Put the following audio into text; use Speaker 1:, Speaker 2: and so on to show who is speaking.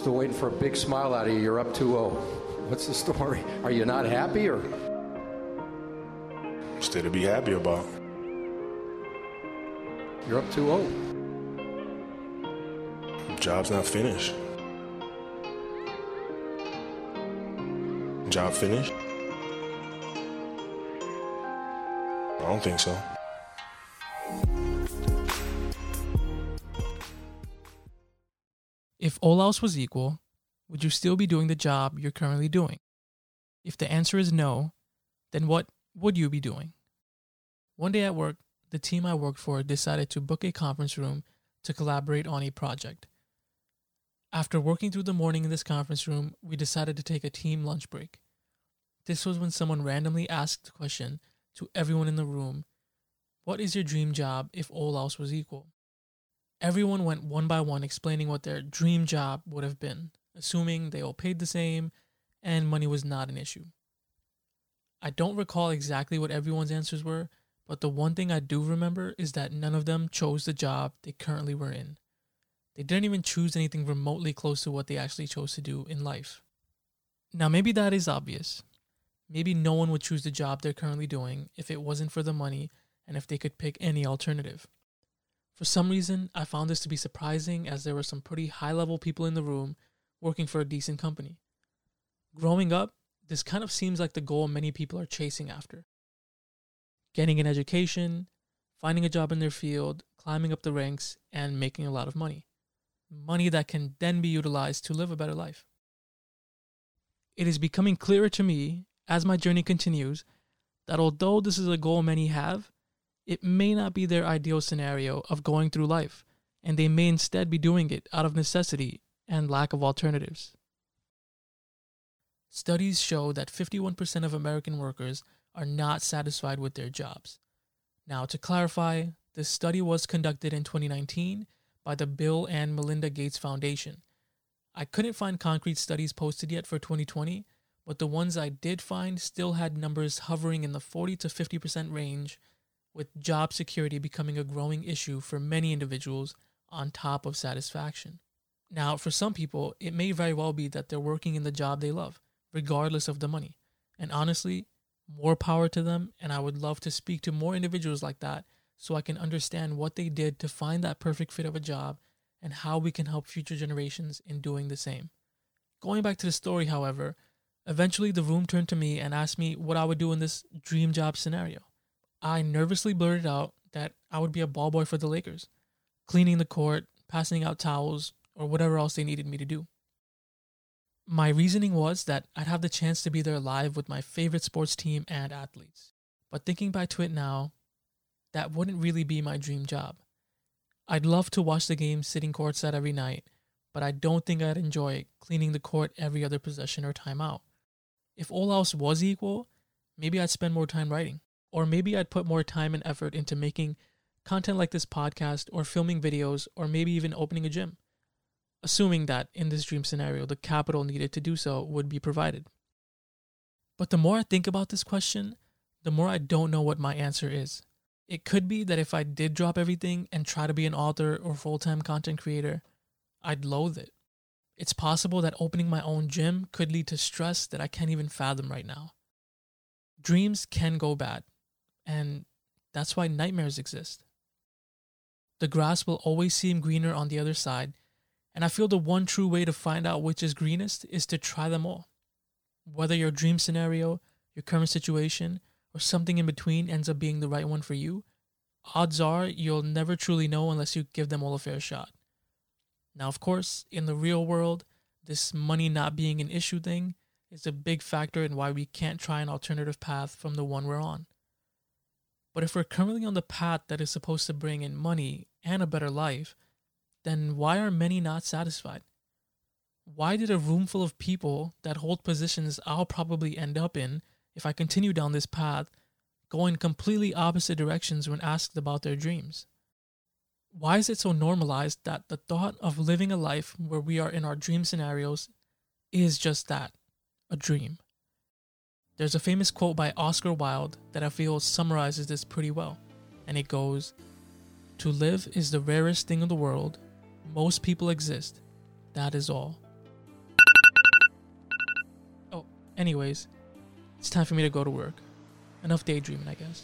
Speaker 1: Still waiting for a big smile out of you. You're up 2 0. What's the story? Are you not happy or?
Speaker 2: Still to be happy about.
Speaker 1: You're up 2 0.
Speaker 2: Job's not finished. Job finished? I don't think so.
Speaker 3: If all else was equal, would you still be doing the job you're currently doing? If the answer is no, then what would you be doing? One day at work, the team I worked for decided to book a conference room to collaborate on a project. After working through the morning in this conference room, we decided to take a team lunch break. This was when someone randomly asked the question to everyone in the room What is your dream job if all else was equal? Everyone went one by one explaining what their dream job would have been, assuming they all paid the same and money was not an issue. I don't recall exactly what everyone's answers were, but the one thing I do remember is that none of them chose the job they currently were in. They didn't even choose anything remotely close to what they actually chose to do in life. Now, maybe that is obvious. Maybe no one would choose the job they're currently doing if it wasn't for the money and if they could pick any alternative. For some reason, I found this to be surprising as there were some pretty high level people in the room working for a decent company. Growing up, this kind of seems like the goal many people are chasing after getting an education, finding a job in their field, climbing up the ranks, and making a lot of money. Money that can then be utilized to live a better life. It is becoming clearer to me as my journey continues that although this is a goal many have, it may not be their ideal scenario of going through life, and they may instead be doing it out of necessity and lack of alternatives. Studies show that 51% of American workers are not satisfied with their jobs. Now, to clarify, this study was conducted in 2019 by the Bill and Melinda Gates Foundation. I couldn't find concrete studies posted yet for 2020, but the ones I did find still had numbers hovering in the 40 to 50% range, with job security becoming a growing issue for many individuals on top of satisfaction. Now, for some people, it may very well be that they're working in the job they love, regardless of the money. And honestly, more power to them, and I would love to speak to more individuals like that so I can understand what they did to find that perfect fit of a job and how we can help future generations in doing the same. Going back to the story, however, eventually the room turned to me and asked me what I would do in this dream job scenario. I nervously blurted out that I would be a ball boy for the Lakers, cleaning the court, passing out towels, or whatever else they needed me to do. My reasoning was that I'd have the chance to be there live with my favorite sports team and athletes. But thinking back to it now, that wouldn't really be my dream job. I'd love to watch the game sitting courtside every night, but I don't think I'd enjoy cleaning the court every other possession or timeout. If all else was equal, maybe I'd spend more time writing, or maybe I'd put more time and effort into making content like this podcast or filming videos or maybe even opening a gym assuming that in this dream scenario, the capital needed to do so would be provided. But the more I think about this question, the more I don't know what my answer is. It could be that if I did drop everything and try to be an author or full time content creator, I'd loathe it. It's possible that opening my own gym could lead to stress that I can't even fathom right now. Dreams can go bad, and that's why nightmares exist. The grass will always seem greener on the other side, and I feel the one true way to find out which is greenest is to try them all. Whether your dream scenario, your current situation, or something in between ends up being the right one for you, odds are you'll never truly know unless you give them all a fair shot. Now, of course, in the real world, this money not being an issue thing is a big factor in why we can't try an alternative path from the one we're on. But if we're currently on the path that is supposed to bring in money and a better life, then why are many not satisfied? Why did a room full of people that hold positions I'll probably end up in if I continue down this path go in completely opposite directions when asked about their dreams? Why is it so normalized that the thought of living a life where we are in our dream scenarios is just that a dream? There's a famous quote by Oscar Wilde that I feel summarizes this pretty well, and it goes To live is the rarest thing in the world. Most people exist. That is all. Oh, anyways, it's time for me to go to work. Enough daydreaming, I guess.